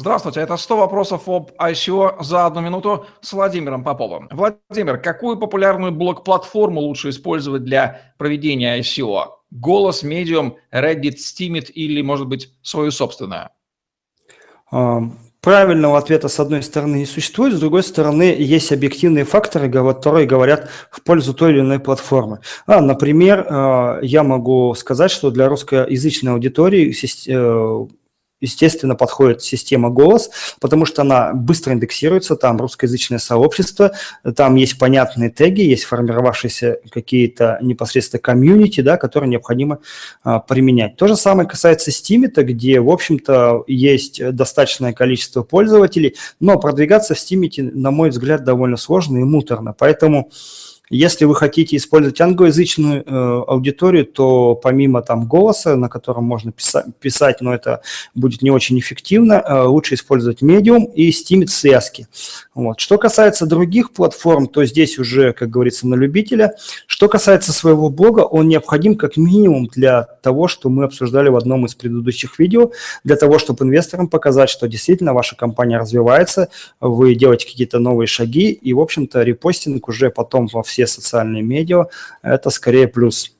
Здравствуйте, это 100 вопросов об ICO за одну минуту с Владимиром Поповым. Владимир, какую популярную блок-платформу лучше использовать для проведения ICO? Голос, Medium, Reddit, Steemit или, может быть, свою собственную? Правильного ответа, с одной стороны, не существует, с другой стороны, есть объективные факторы, которые говорят в пользу той или иной платформы. А, например, а, я могу сказать, что для русскоязычной аудитории э, естественно, подходит система «Голос», потому что она быстро индексируется, там русскоязычное сообщество, там есть понятные теги, есть формировавшиеся какие-то непосредственно комьюнити, да, которые необходимо а, применять. То же самое касается Steam, где, в общем-то, есть достаточное количество пользователей, но продвигаться в Steam, на мой взгляд, довольно сложно и муторно, поэтому если вы хотите использовать англоязычную э, аудиторию, то помимо там голоса, на котором можно писать, писать но это будет не очень эффективно, э, лучше использовать Medium и Steemit связки. Вот. Что касается других платформ, то здесь уже, как говорится, на любителя. Что касается своего блога, он необходим как минимум для того, что мы обсуждали в одном из предыдущих видео, для того, чтобы инвесторам показать, что действительно ваша компания развивается, вы делаете какие-то новые шаги, и, в общем-то, репостинг уже потом во все все социальные медиа, это скорее плюс.